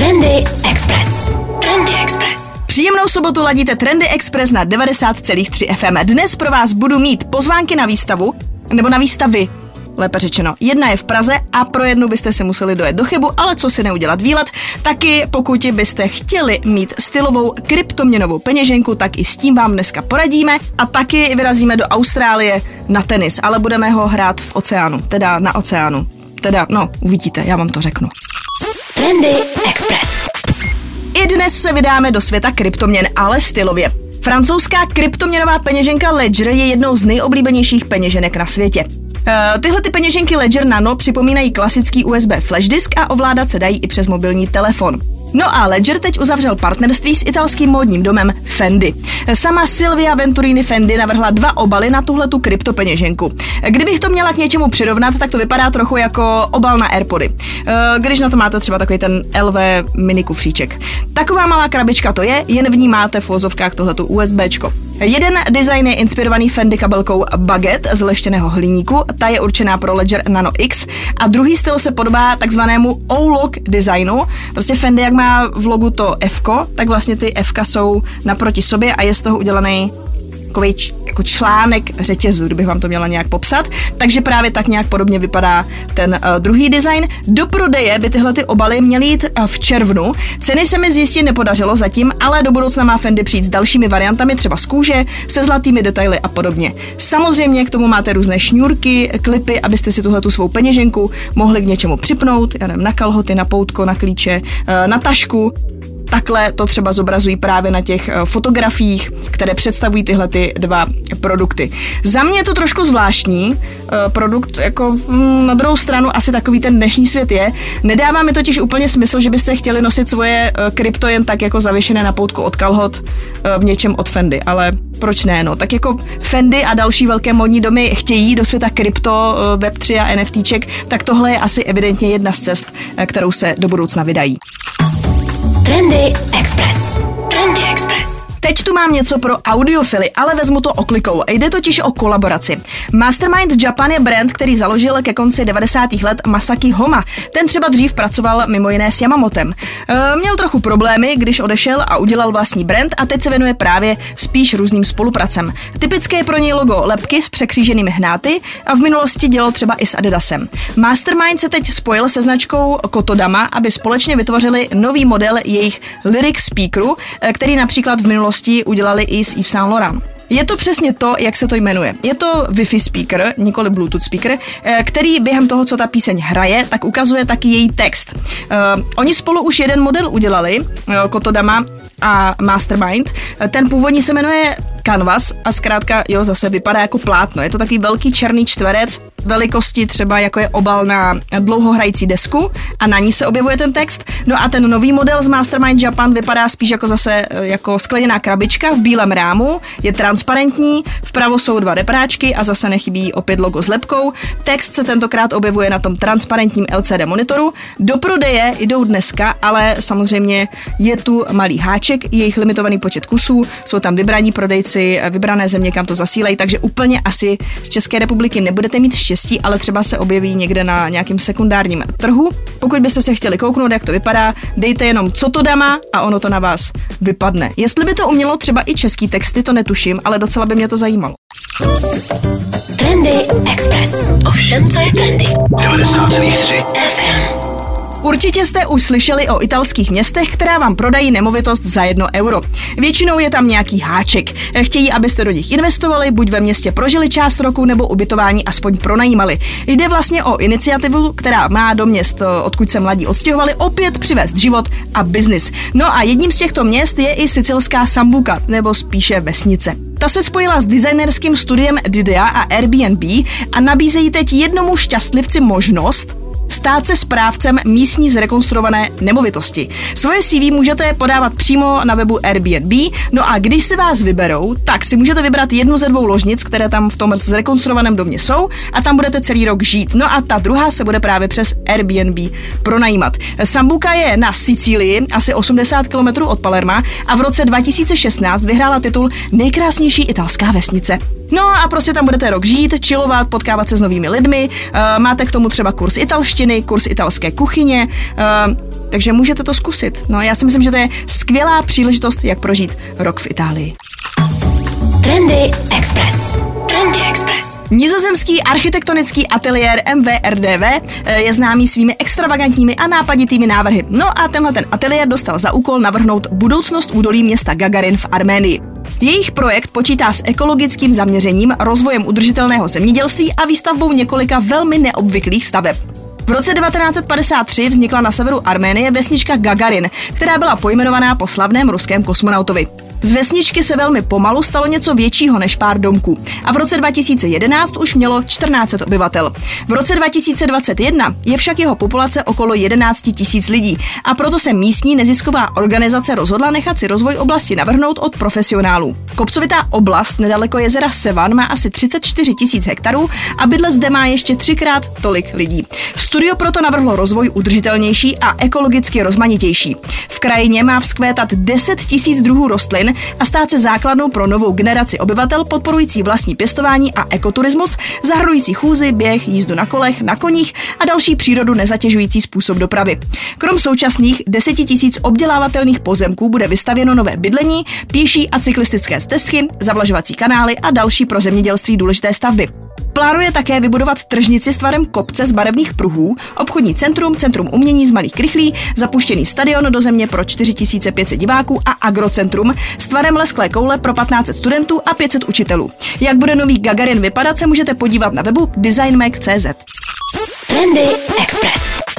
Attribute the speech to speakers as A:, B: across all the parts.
A: Trendy Express. Trendy Express.
B: Příjemnou sobotu ladíte Trendy Express na 90,3 FM. Dnes pro vás budu mít pozvánky na výstavu, nebo na výstavy, lépe řečeno. Jedna je v Praze a pro jednu byste si museli dojet do chybu, ale co si neudělat výlet, taky pokud byste chtěli mít stylovou kryptoměnovou peněženku, tak i s tím vám dneska poradíme a taky vyrazíme do Austrálie na tenis, ale budeme ho hrát v oceánu, teda na oceánu. Teda, no, uvidíte, já vám to řeknu.
A: Trendy Express.
B: I dnes se vydáme do světa kryptoměn, ale stylově. Francouzská kryptoměnová peněženka Ledger je jednou z nejoblíbenějších peněženek na světě. Uh, tyhle ty peněženky Ledger Nano připomínají klasický USB flash disk a ovládat se dají i přes mobilní telefon. No a Ledger teď uzavřel partnerství s italským módním domem Fendi. Sama Silvia Venturini Fendi navrhla dva obaly na tuhletu kryptopeněženku. Kdybych to měla k něčemu přirovnat, tak to vypadá trochu jako obal na Airpody. Eh, když na to máte třeba takový ten LV mini kufříček. Taková malá krabička to je, jen v ní máte v vozovkách tohletu USBčko. Jeden design je inspirovaný Fendi kabelkou Baguette z leštěného hliníku, ta je určená pro Ledger Nano X a druhý styl se podobá takzvanému O-Log designu. Prostě Fendi, jak má v logu to F, tak vlastně ty F jsou naproti sobě a je z toho udělaný takový jako článek řetězu, kdybych vám to měla nějak popsat. Takže právě tak nějak podobně vypadá ten uh, druhý design. Do prodeje by tyhle ty obaly měly jít uh, v červnu. Ceny se mi zjistit nepodařilo zatím, ale do budoucna má Fendi přijít s dalšími variantami, třeba z kůže, se zlatými detaily a podobně. Samozřejmě k tomu máte různé šňůrky, klipy, abyste si tuhle tu svou peněženku mohli k něčemu připnout, já nevím, na kalhoty, na poutko, na klíče, uh, na tašku takhle to třeba zobrazují právě na těch eh, fotografiích, které představují tyhle ty dva produkty. Za mě je to trošku zvláštní eh, produkt, jako mm, na druhou stranu asi takový ten dnešní svět je. Nedává mi totiž úplně smysl, že byste chtěli nosit svoje eh, krypto jen tak jako zavěšené na poutku od kalhot v něčem od Fendi, ale proč ne, no. Tak jako Fendi a další velké modní domy chtějí do světa krypto, Web3 a NFTček, tak tohle je asi evidentně jedna z cest, kterou se do budoucna vydají.
A: Trendy Express.
B: Teď tu mám něco pro audiofily, ale vezmu to oklikou. Jde totiž o kolaboraci. Mastermind Japan je brand, který založil ke konci 90. let Masaki Homa. Ten třeba dřív pracoval mimo jiné s Yamamotem. E, měl trochu problémy, když odešel a udělal vlastní brand a teď se věnuje právě spíš různým spolupracem. Typické je pro něj logo lepky s překříženými hnáty a v minulosti dělal třeba i s Adidasem. Mastermind se teď spojil se značkou Kotodama, aby společně vytvořili nový model jejich Lyric Speakeru, e, který například v minulosti minulosti udělali i s Yves Saint Laurent. Je to přesně to, jak se to jmenuje. Je to Wi-Fi speaker, nikoli Bluetooth speaker, eh, který během toho, co ta píseň hraje, tak ukazuje taky její text. Uh, oni spolu už jeden model udělali, uh, Kotodama a Mastermind. Ten původní se jmenuje Canvas a zkrátka, jo, zase vypadá jako plátno. Je to takový velký černý čtverec, velikosti třeba jako je obal na dlouhohrající desku a na ní se objevuje ten text. No a ten nový model z Mastermind Japan vypadá spíš jako zase eh, jako skleněná krabička v bílém rámu, je transparentní, vpravo jsou dva repráčky a zase nechybí opět logo s lepkou. Text se tentokrát objevuje na tom transparentním LCD monitoru. Do prodeje jdou dneska, ale samozřejmě je tu malý háček, jejich limitovaný počet kusů, jsou tam vybraní prodejci, vybrané země, kam to zasílají, takže úplně asi z České republiky nebudete mít štěstí, ale třeba se objeví někde na nějakém sekundárním trhu. Pokud byste se chtěli kouknout, jak to vypadá, dejte jenom co to dama a ono to na vás vypadne. Jestli by to umělo třeba i český texty, to netuším, ale docela by mě to zajímalo.
A: Trendy Express. Ovšem, co je trendy?
C: 90,3
A: FM.
B: Určitě jste už slyšeli o italských městech, která vám prodají nemovitost za jedno euro. Většinou je tam nějaký háček. Chtějí, abyste do nich investovali, buď ve městě prožili část roku, nebo ubytování aspoň pronajímali. Jde vlastně o iniciativu, která má do měst, odkud se mladí odstěhovali, opět přivést život a biznis. No a jedním z těchto měst je i sicilská Sambuka, nebo spíše vesnice. Ta se spojila s designerským studiem Didea a Airbnb a nabízejí teď jednomu šťastlivci možnost, stát se správcem místní zrekonstruované nemovitosti. Svoje CV můžete podávat přímo na webu Airbnb, no a když se vás vyberou, tak si můžete vybrat jednu ze dvou ložnic, které tam v tom zrekonstruovaném domě jsou a tam budete celý rok žít. No a ta druhá se bude právě přes Airbnb pronajímat. Sambuka je na Sicílii, asi 80 km od Palerma a v roce 2016 vyhrála titul Nejkrásnější italská vesnice. No a prostě tam budete rok žít, chillovat, potkávat se s novými lidmi, uh, máte k tomu třeba kurz italštiny, kurz italské kuchyně, uh, takže můžete to zkusit. No já si myslím, že to je skvělá příležitost, jak prožít rok v Itálii.
A: Trendy Express. Trendy Express.
B: Nizozemský architektonický ateliér MVRDV eh, je známý svými extravagantními a nápaditými návrhy. No a tenhle ten ateliér dostal za úkol navrhnout budoucnost údolí města Gagarin v Arménii. Jejich projekt počítá s ekologickým zaměřením, rozvojem udržitelného zemědělství a výstavbou několika velmi neobvyklých staveb. V roce 1953 vznikla na severu Arménie vesnička Gagarin, která byla pojmenovaná po slavném ruském kosmonautovi. Z vesničky se velmi pomalu stalo něco většího než pár domků a v roce 2011 už mělo 14 obyvatel. V roce 2021 je však jeho populace okolo 11 tisíc lidí a proto se místní nezisková organizace rozhodla nechat si rozvoj oblasti navrhnout od profesionálů. Kopcovitá oblast nedaleko jezera Sevan má asi 34 tisíc hektarů a bydle zde má ještě třikrát tolik lidí. Studio proto navrhlo rozvoj udržitelnější a ekologicky rozmanitější. V krajině má vzkvétat 10 tisíc druhů rostlin a stát se základnou pro novou generaci obyvatel podporující vlastní pěstování a ekoturismus, zahrnující chůzy, běh, jízdu na kolech, na koních a další přírodu nezatěžující způsob dopravy. Krom současných 10 tisíc obdělávatelných pozemků bude vystavěno nové bydlení, pěší a cyklistické stezky, zavlažovací kanály a další pro zemědělství důležité stavby. Plánuje také vybudovat tržnici s tvarem kopce z barevných pruhů, obchodní centrum, centrum umění z malých krychlí, zapuštěný stadion do země pro 4500 diváků a agrocentrum s tvarem lesklé koule pro 15 studentů a 500 učitelů. Jak bude nový Gagarin vypadat, se můžete podívat na webu designmag.cz.
A: Trendy Express.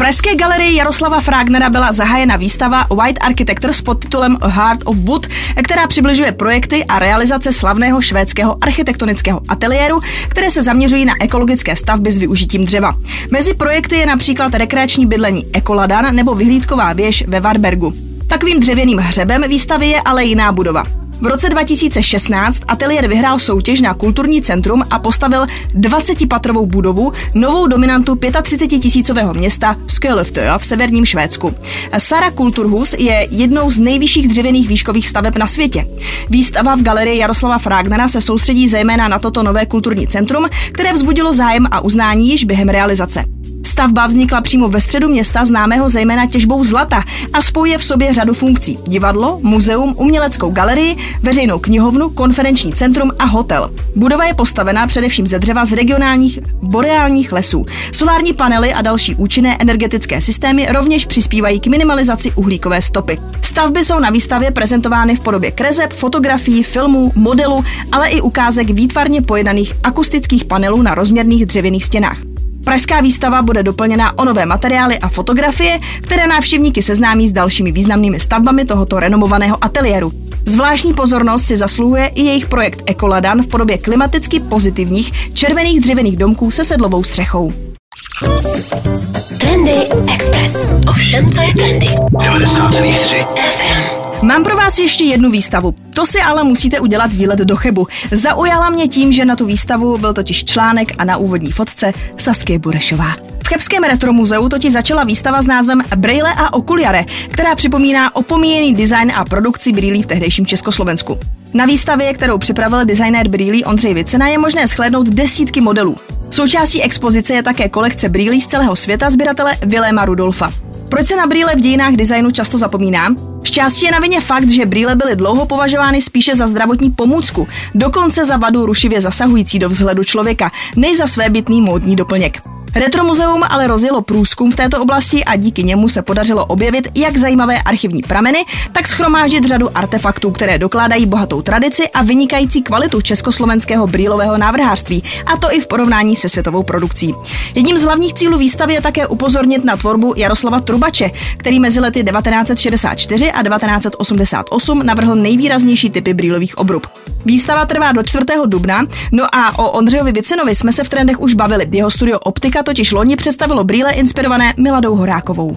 B: Pražské galerii Jaroslava Fragnera byla zahájena výstava White Architecture pod titulem A Heart of Wood, která přibližuje projekty a realizace slavného švédského architektonického ateliéru, které se zaměřují na ekologické stavby s využitím dřeva. Mezi projekty je například rekreační bydlení Ekoladan nebo vyhlídková věž ve Varbergu. Takovým dřevěným hřebem výstavy je ale jiná budova. V roce 2016 ateliér vyhrál soutěž na kulturní centrum a postavil 20-patrovou budovu, novou dominantu 35 tisícového města Skellefteå v severním Švédsku. Sara Kulturhus je jednou z nejvyšších dřevěných výškových staveb na světě. Výstava v galerii Jaroslava Fragnera se soustředí zejména na toto nové kulturní centrum, které vzbudilo zájem a uznání již během realizace. Stavba vznikla přímo ve středu města, známého zejména těžbou zlata a spojuje v sobě řadu funkcí. Divadlo, muzeum, uměleckou galerii, veřejnou knihovnu, konferenční centrum a hotel. Budova je postavená především ze dřeva z regionálních boreálních lesů. Solární panely a další účinné energetické systémy rovněž přispívají k minimalizaci uhlíkové stopy. Stavby jsou na výstavě prezentovány v podobě krezeb, fotografií, filmů, modelů, ale i ukázek výtvarně pojedaných akustických panelů na rozměrných dřevěných stěnách. Pražská výstava bude doplněna o nové materiály a fotografie, které návštěvníky seznámí s dalšími významnými stavbami tohoto renomovaného ateliéru. Zvláštní pozornost si zasluhuje i jejich projekt Ekoladan v podobě klimaticky pozitivních červených dřevěných domků se sedlovou střechou.
A: Trendy Express. Ovšem, co je trendy.
C: 90,3
A: FM.
B: Mám pro vás ještě jednu výstavu. To si ale musíte udělat výlet do Chebu. Zaujala mě tím, že na tu výstavu byl totiž článek a na úvodní fotce Saskie Burešová. V Chebském retromuzeu totiž začala výstava s názvem Brejle a okuliare, která připomíná opomíjený design a produkci brýlí v tehdejším Československu. Na výstavě, kterou připravil designér brýlí Ondřej Vicena, je možné shlédnout desítky modelů. Součástí expozice je také kolekce brýlí z celého světa sběratele Viléma Rudolfa. Proč se na brýle v dějinách designu často zapomíná? Šťastí je na vině fakt, že brýle byly dlouho považovány spíše za zdravotní pomůcku, dokonce za vadu rušivě zasahující do vzhledu člověka, než za svébytný módní doplněk. Retro muzeum ale rozjelo průzkum v této oblasti a díky němu se podařilo objevit jak zajímavé archivní prameny, tak schromáždit řadu artefaktů, které dokládají bohatou tradici a vynikající kvalitu československého brýlového návrhářství, a to i v porovnání se světovou produkcí. Jedním z hlavních cílů výstavy je také upozornit na tvorbu Jaroslava Trubače, který mezi lety 1964 a 1988 navrhl nejvýraznější typy brýlových obrub. Výstava trvá do 4. dubna, no a o Ondřejovi Vicenovi jsme se v trendech už bavili. Jeho studio Optika totiž loni představilo brýle inspirované Miladou Horákovou.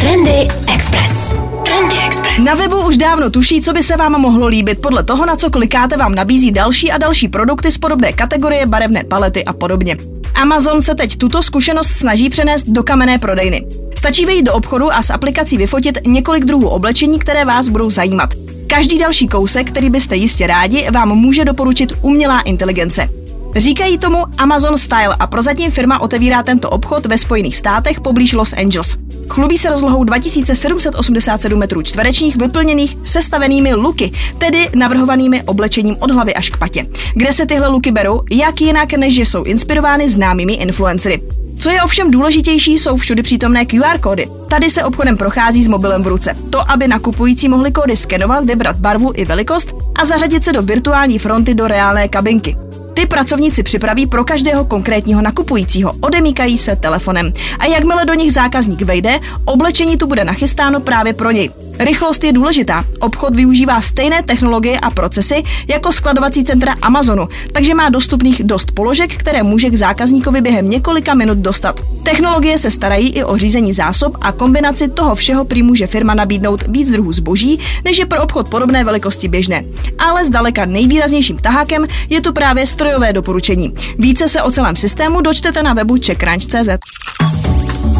A: Trendy Express. Trendy Express.
B: Na webu už dávno tuší, co by se vám mohlo líbit. Podle toho, na co klikáte, vám nabízí další a další produkty z podobné kategorie, barevné palety a podobně. Amazon se teď tuto zkušenost snaží přenést do kamenné prodejny. Stačí vejít do obchodu a s aplikací vyfotit několik druhů oblečení, které vás budou zajímat. Každý další kousek, který byste jistě rádi, vám může doporučit umělá inteligence. Říkají tomu Amazon Style a prozatím firma otevírá tento obchod ve Spojených státech poblíž Los Angeles. Chlubí se rozlohou 2787 metrů čtverečních vyplněných sestavenými luky, tedy navrhovanými oblečením od hlavy až k patě. Kde se tyhle luky berou, jak jinak, než že jsou inspirovány známými influencery. Co je ovšem důležitější, jsou všudy přítomné QR kódy. Tady se obchodem prochází s mobilem v ruce. To, aby nakupující mohli kódy skenovat, vybrat barvu i velikost a zařadit se do virtuální fronty do reálné kabinky. Ty pracovníci připraví pro každého konkrétního nakupujícího, odemíkají se telefonem. A jakmile do nich zákazník vejde, oblečení tu bude nachystáno právě pro něj. Rychlost je důležitá. Obchod využívá stejné technologie a procesy jako skladovací centra Amazonu, takže má dostupných dost položek, které může k zákazníkovi během několika minut dostat. Technologie se starají i o řízení zásob a kombinaci toho všeho prý může firma nabídnout víc druhů zboží, než je pro obchod podobné velikosti běžné. Ale zdaleka nejvýraznějším tahákem je tu právě strojové doporučení. Více se o celém systému dočtete na webu.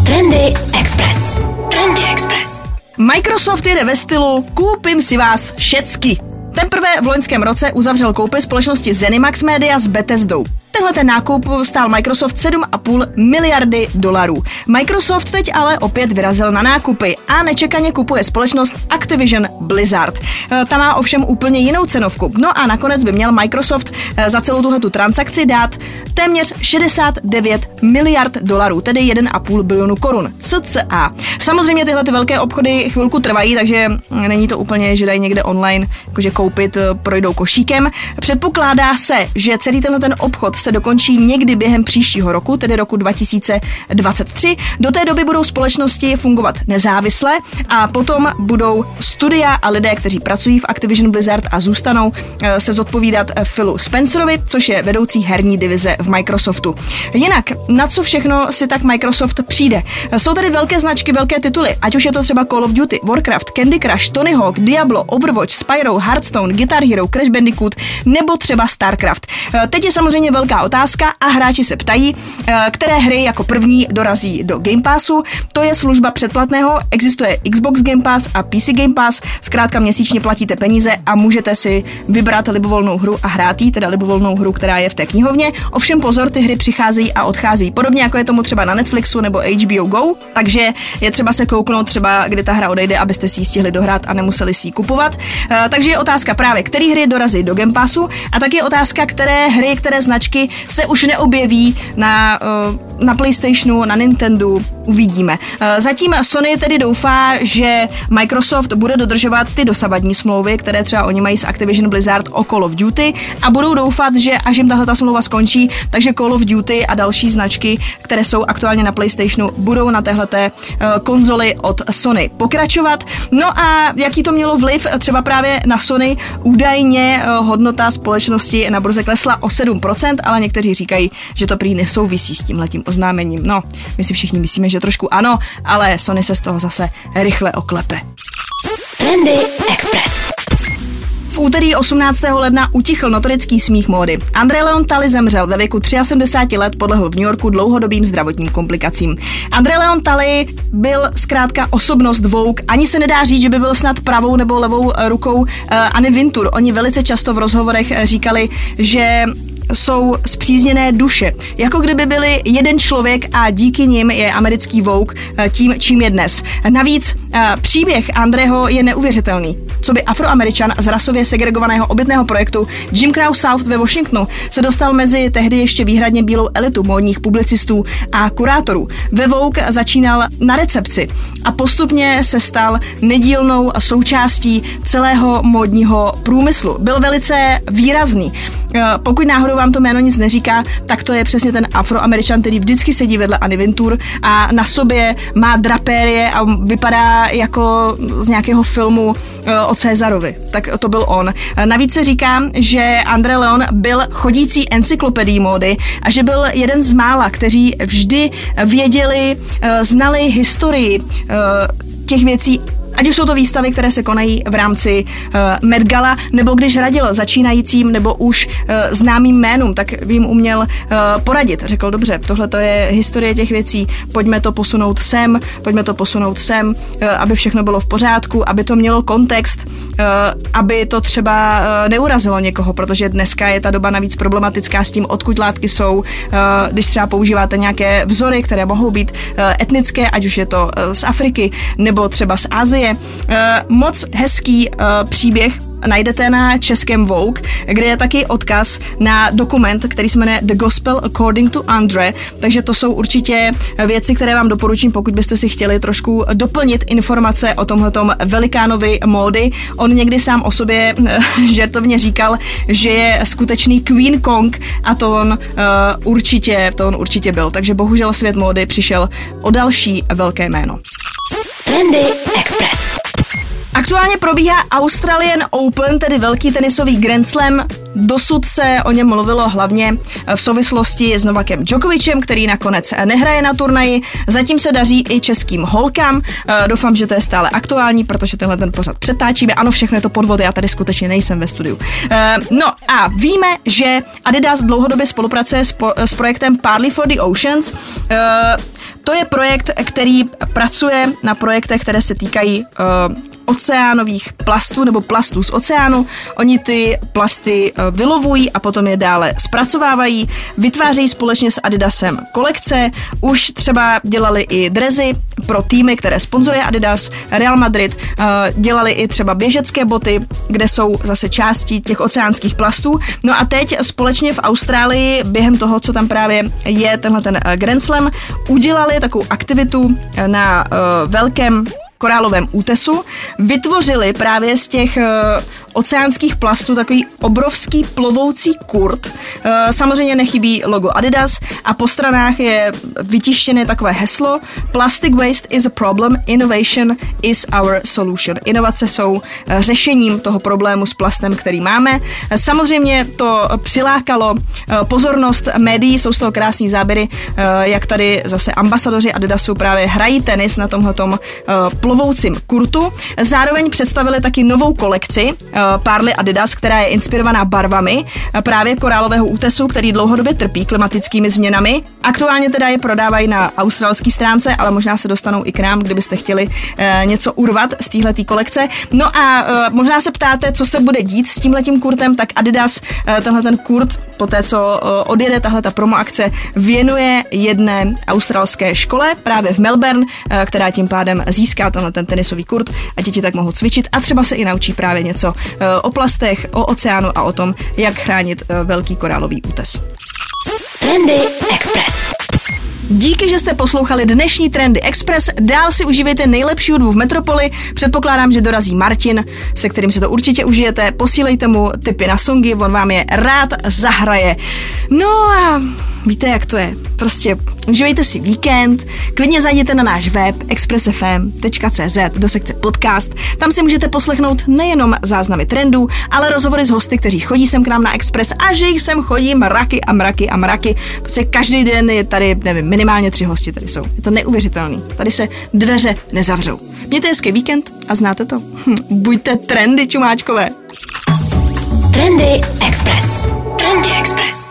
A: Trendy Express. Trendy Express.
B: Microsoft jede ve stylu koupím si vás všecky. Teprve v loňském roce uzavřel koupy společnosti Zenimax Media s Bethesdou. Tenhle ten nákup stál Microsoft 7,5 miliardy dolarů. Microsoft teď ale opět vyrazil na nákupy a nečekaně kupuje společnost Activision Blizzard. E, ta má ovšem úplně jinou cenovku. No a nakonec by měl Microsoft e, za celou tuhletu transakci dát téměř 69 miliard dolarů, tedy 1,5 bilionu korun. CCA. Samozřejmě tyhle ty velké obchody chvilku trvají, takže není to úplně, že dají někde online, jakože koupit, e, projdou košíkem. Předpokládá se, že celý tenhle ten obchod se dokončí někdy během příštího roku, tedy roku 2023. Do té doby budou společnosti fungovat nezávisle a potom budou studia a lidé, kteří pracují v Activision Blizzard a zůstanou eh, se zodpovídat eh, Philu Spencerovi, což je vedoucí herní divize v Microsoftu. Jinak, na co všechno si tak Microsoft přijde? Jsou tady velké značky, velké tituly, ať už je to třeba Call of Duty, Warcraft, Candy Crush, Tony Hawk, Diablo, Overwatch, Spyro, Hearthstone, Guitar Hero, Crash Bandicoot nebo třeba StarCraft. Eh, teď je samozřejmě velká otázka a hráči se ptají, eh, které hry jako první dorazí do Game Passu. To je služba předplatného, existuje Xbox Game Pass a PC Game Pass, zkrátka měsíčně platíte peníze a můžete si vybrat libovolnou hru a hrát jí, teda libovolnou hru, která je v té knihovně. Ovšem pozor, ty hry přicházejí a odchází. Podobně jako je tomu třeba na Netflixu nebo HBO Go, takže je třeba se kouknout třeba, kdy ta hra odejde, abyste si ji stihli dohrát a nemuseli si ji kupovat. Eh, takže je otázka právě, které hry dorazí do Game Passu a taky je otázka, které hry, které značky se už neobjeví na, eh, na PlayStationu, na Nintendo, uvidíme. Eh, zatím Sony tedy doufá, že Microsoft bude dodržovat ty dosavadní smlouvy, které třeba oni mají s Activision Blizzard o Call of Duty a budou doufat, že až jim tahle ta smlouva skončí, takže Call of Duty a další značky, které jsou aktuálně na PlayStationu, budou na téhleté eh, konzoli od Sony pokračovat. No a jaký to mělo vliv třeba právě na Sony, údajně hodnota společnosti na burze klesla o 7%, ale někteří říkají, že to prý nesouvisí s tímhletím oznámením. No, my si všichni myslíme, že trošku ano, ale Sony se z toho zase rychle oklepe.
A: Trendy Express.
B: V úterý 18. ledna utichl notorický smích módy. André Leon Talley zemřel ve věku 73 let, podlehl v New Yorku dlouhodobým zdravotním komplikacím. André Leon Talley byl zkrátka osobnost Vogue. Ani se nedá říct, že by byl snad pravou nebo levou rukou uh, Anny Vintur. Oni velice často v rozhovorech říkali, že jsou zpřízněné duše. Jako kdyby byli jeden člověk a díky nim je americký Vogue eh, tím, čím je dnes. Navíc eh, příběh Andreho je neuvěřitelný. Co by afroameričan z rasově segregovaného obytného projektu Jim Crow South ve Washingtonu se dostal mezi tehdy ještě výhradně bílou elitu módních publicistů a kurátorů. Ve Vogue začínal na recepci a postupně se stal nedílnou součástí celého módního průmyslu. Byl velice výrazný. Eh, pokud náhodou vám to jméno nic neříká, tak to je přesně ten afroameričan, který vždycky sedí vedle Anny Vintur a na sobě má drapérie a vypadá jako z nějakého filmu eh, o Cezarovi. Tak to byl on. Navíc se říká, že André Leon byl chodící encyklopedii módy a že byl jeden z mála, kteří vždy věděli, eh, znali historii těch věcí Ať už jsou to výstavy, které se konají v rámci uh, Met Gala, nebo když radil začínajícím nebo už uh, známým jménům, tak by jim uměl uh, poradit. Řekl, dobře, tohle to je historie těch věcí, pojďme to posunout sem, pojďme to posunout sem, uh, aby všechno bylo v pořádku, aby to mělo kontext, uh, aby to třeba uh, neurazilo někoho, protože dneska je ta doba navíc problematická s tím, odkud látky jsou, uh, když třeba používáte nějaké vzory, které mohou být uh, etnické, ať už je to uh, z Afriky nebo třeba z Asie. Uh, moc hezký uh, příběh najdete na českém Vogue, kde je taky odkaz na dokument, který se jmenuje The Gospel According to Andre, takže to jsou určitě věci, které vám doporučím, pokud byste si chtěli trošku doplnit informace o tomhletom velikánovi módy. On někdy sám o sobě žertovně říkal, že je skutečný Queen Kong a to on uh, určitě, to on určitě byl. Takže bohužel svět módy přišel o další velké jméno.
A: Trendy Express.
B: Aktuálně probíhá Australian Open, tedy velký tenisový Grand Slam. Dosud se o něm mluvilo hlavně v souvislosti s Novakem Djokovicem, který nakonec nehraje na turnaji. Zatím se daří i českým holkám. Eh, doufám, že to je stále aktuální, protože tenhle ten pořad přetáčíme. Ano, všechno je to podvody, já tady skutečně nejsem ve studiu. Eh, no a víme, že Adidas dlouhodobě spolupracuje s, projektem Partly for the Oceans. Eh, to je projekt, který pracuje na projektech, které se týkají oceánových plastů nebo plastů z oceánu. Oni ty plasty eh, vylovují a potom je dále zpracovávají, vytvářejí společně s Adidasem kolekce, už třeba dělali i drezy pro týmy, které sponzoruje Adidas, Real Madrid, eh, dělali i třeba běžecké boty, kde jsou zase části těch oceánských plastů. No a teď společně v Austrálii během toho, co tam právě je tenhle ten eh, Grand Slam, udělali takovou aktivitu na velkém korálovém útesu, vytvořili právě z těch eh, oceánských plastů takový obrovský plovoucí kurt. Eh, samozřejmě nechybí logo Adidas a po stranách je vytištěné takové heslo Plastic waste is a problem, innovation is our solution. Inovace jsou eh, řešením toho problému s plastem, který máme. Samozřejmě to přilákalo pozornost médií, jsou z toho krásní záběry, jak tady zase ambasadoři Adidasu právě hrají tenis na tomhletom plovoucím kurtu. Zároveň představili taky novou kolekci uh, Parly Adidas, která je inspirovaná barvami uh, právě korálového útesu, který dlouhodobě trpí klimatickými změnami. Aktuálně teda je prodávají na australské stránce, ale možná se dostanou i k nám, kdybyste chtěli uh, něco urvat z téhleté kolekce. No a možná se ptáte, co se bude dít s tímhletím kurtem, tak Adidas tenhle ten kurt, po té, co odjede tahle ta promo akce, věnuje jedné australské škole právě v Melbourne, která tím pádem získá tenhle ten tenisový kurt a děti tak mohou cvičit a třeba se i naučí právě něco eh, o plastech, o oceánu a o tom, jak chránit eh, velký korálový útes.
A: Trendy Express.
B: Díky, že jste poslouchali dnešní Trendy Express. Dál si užívejte nejlepší hudbu v Metropoli. Předpokládám, že dorazí Martin, se kterým si to určitě užijete. Posílejte mu tipy na songy, on vám je rád zahraje. No a víte, jak to je. Prostě užívejte si víkend, klidně zajděte na náš web expressfm.cz do sekce podcast. Tam si můžete poslechnout nejenom záznamy trendů, ale rozhovory s hosty, kteří chodí sem k nám na Express a že jich sem chodí mraky a mraky a mraky. Prostě každý den je tady, nevím, minimálně tři hosti tady jsou. Je to neuvěřitelný. Tady se dveře nezavřou. Mějte hezký víkend a znáte to. Hm, buďte trendy, čumáčkové.
A: Trendy Express. Trendy Express.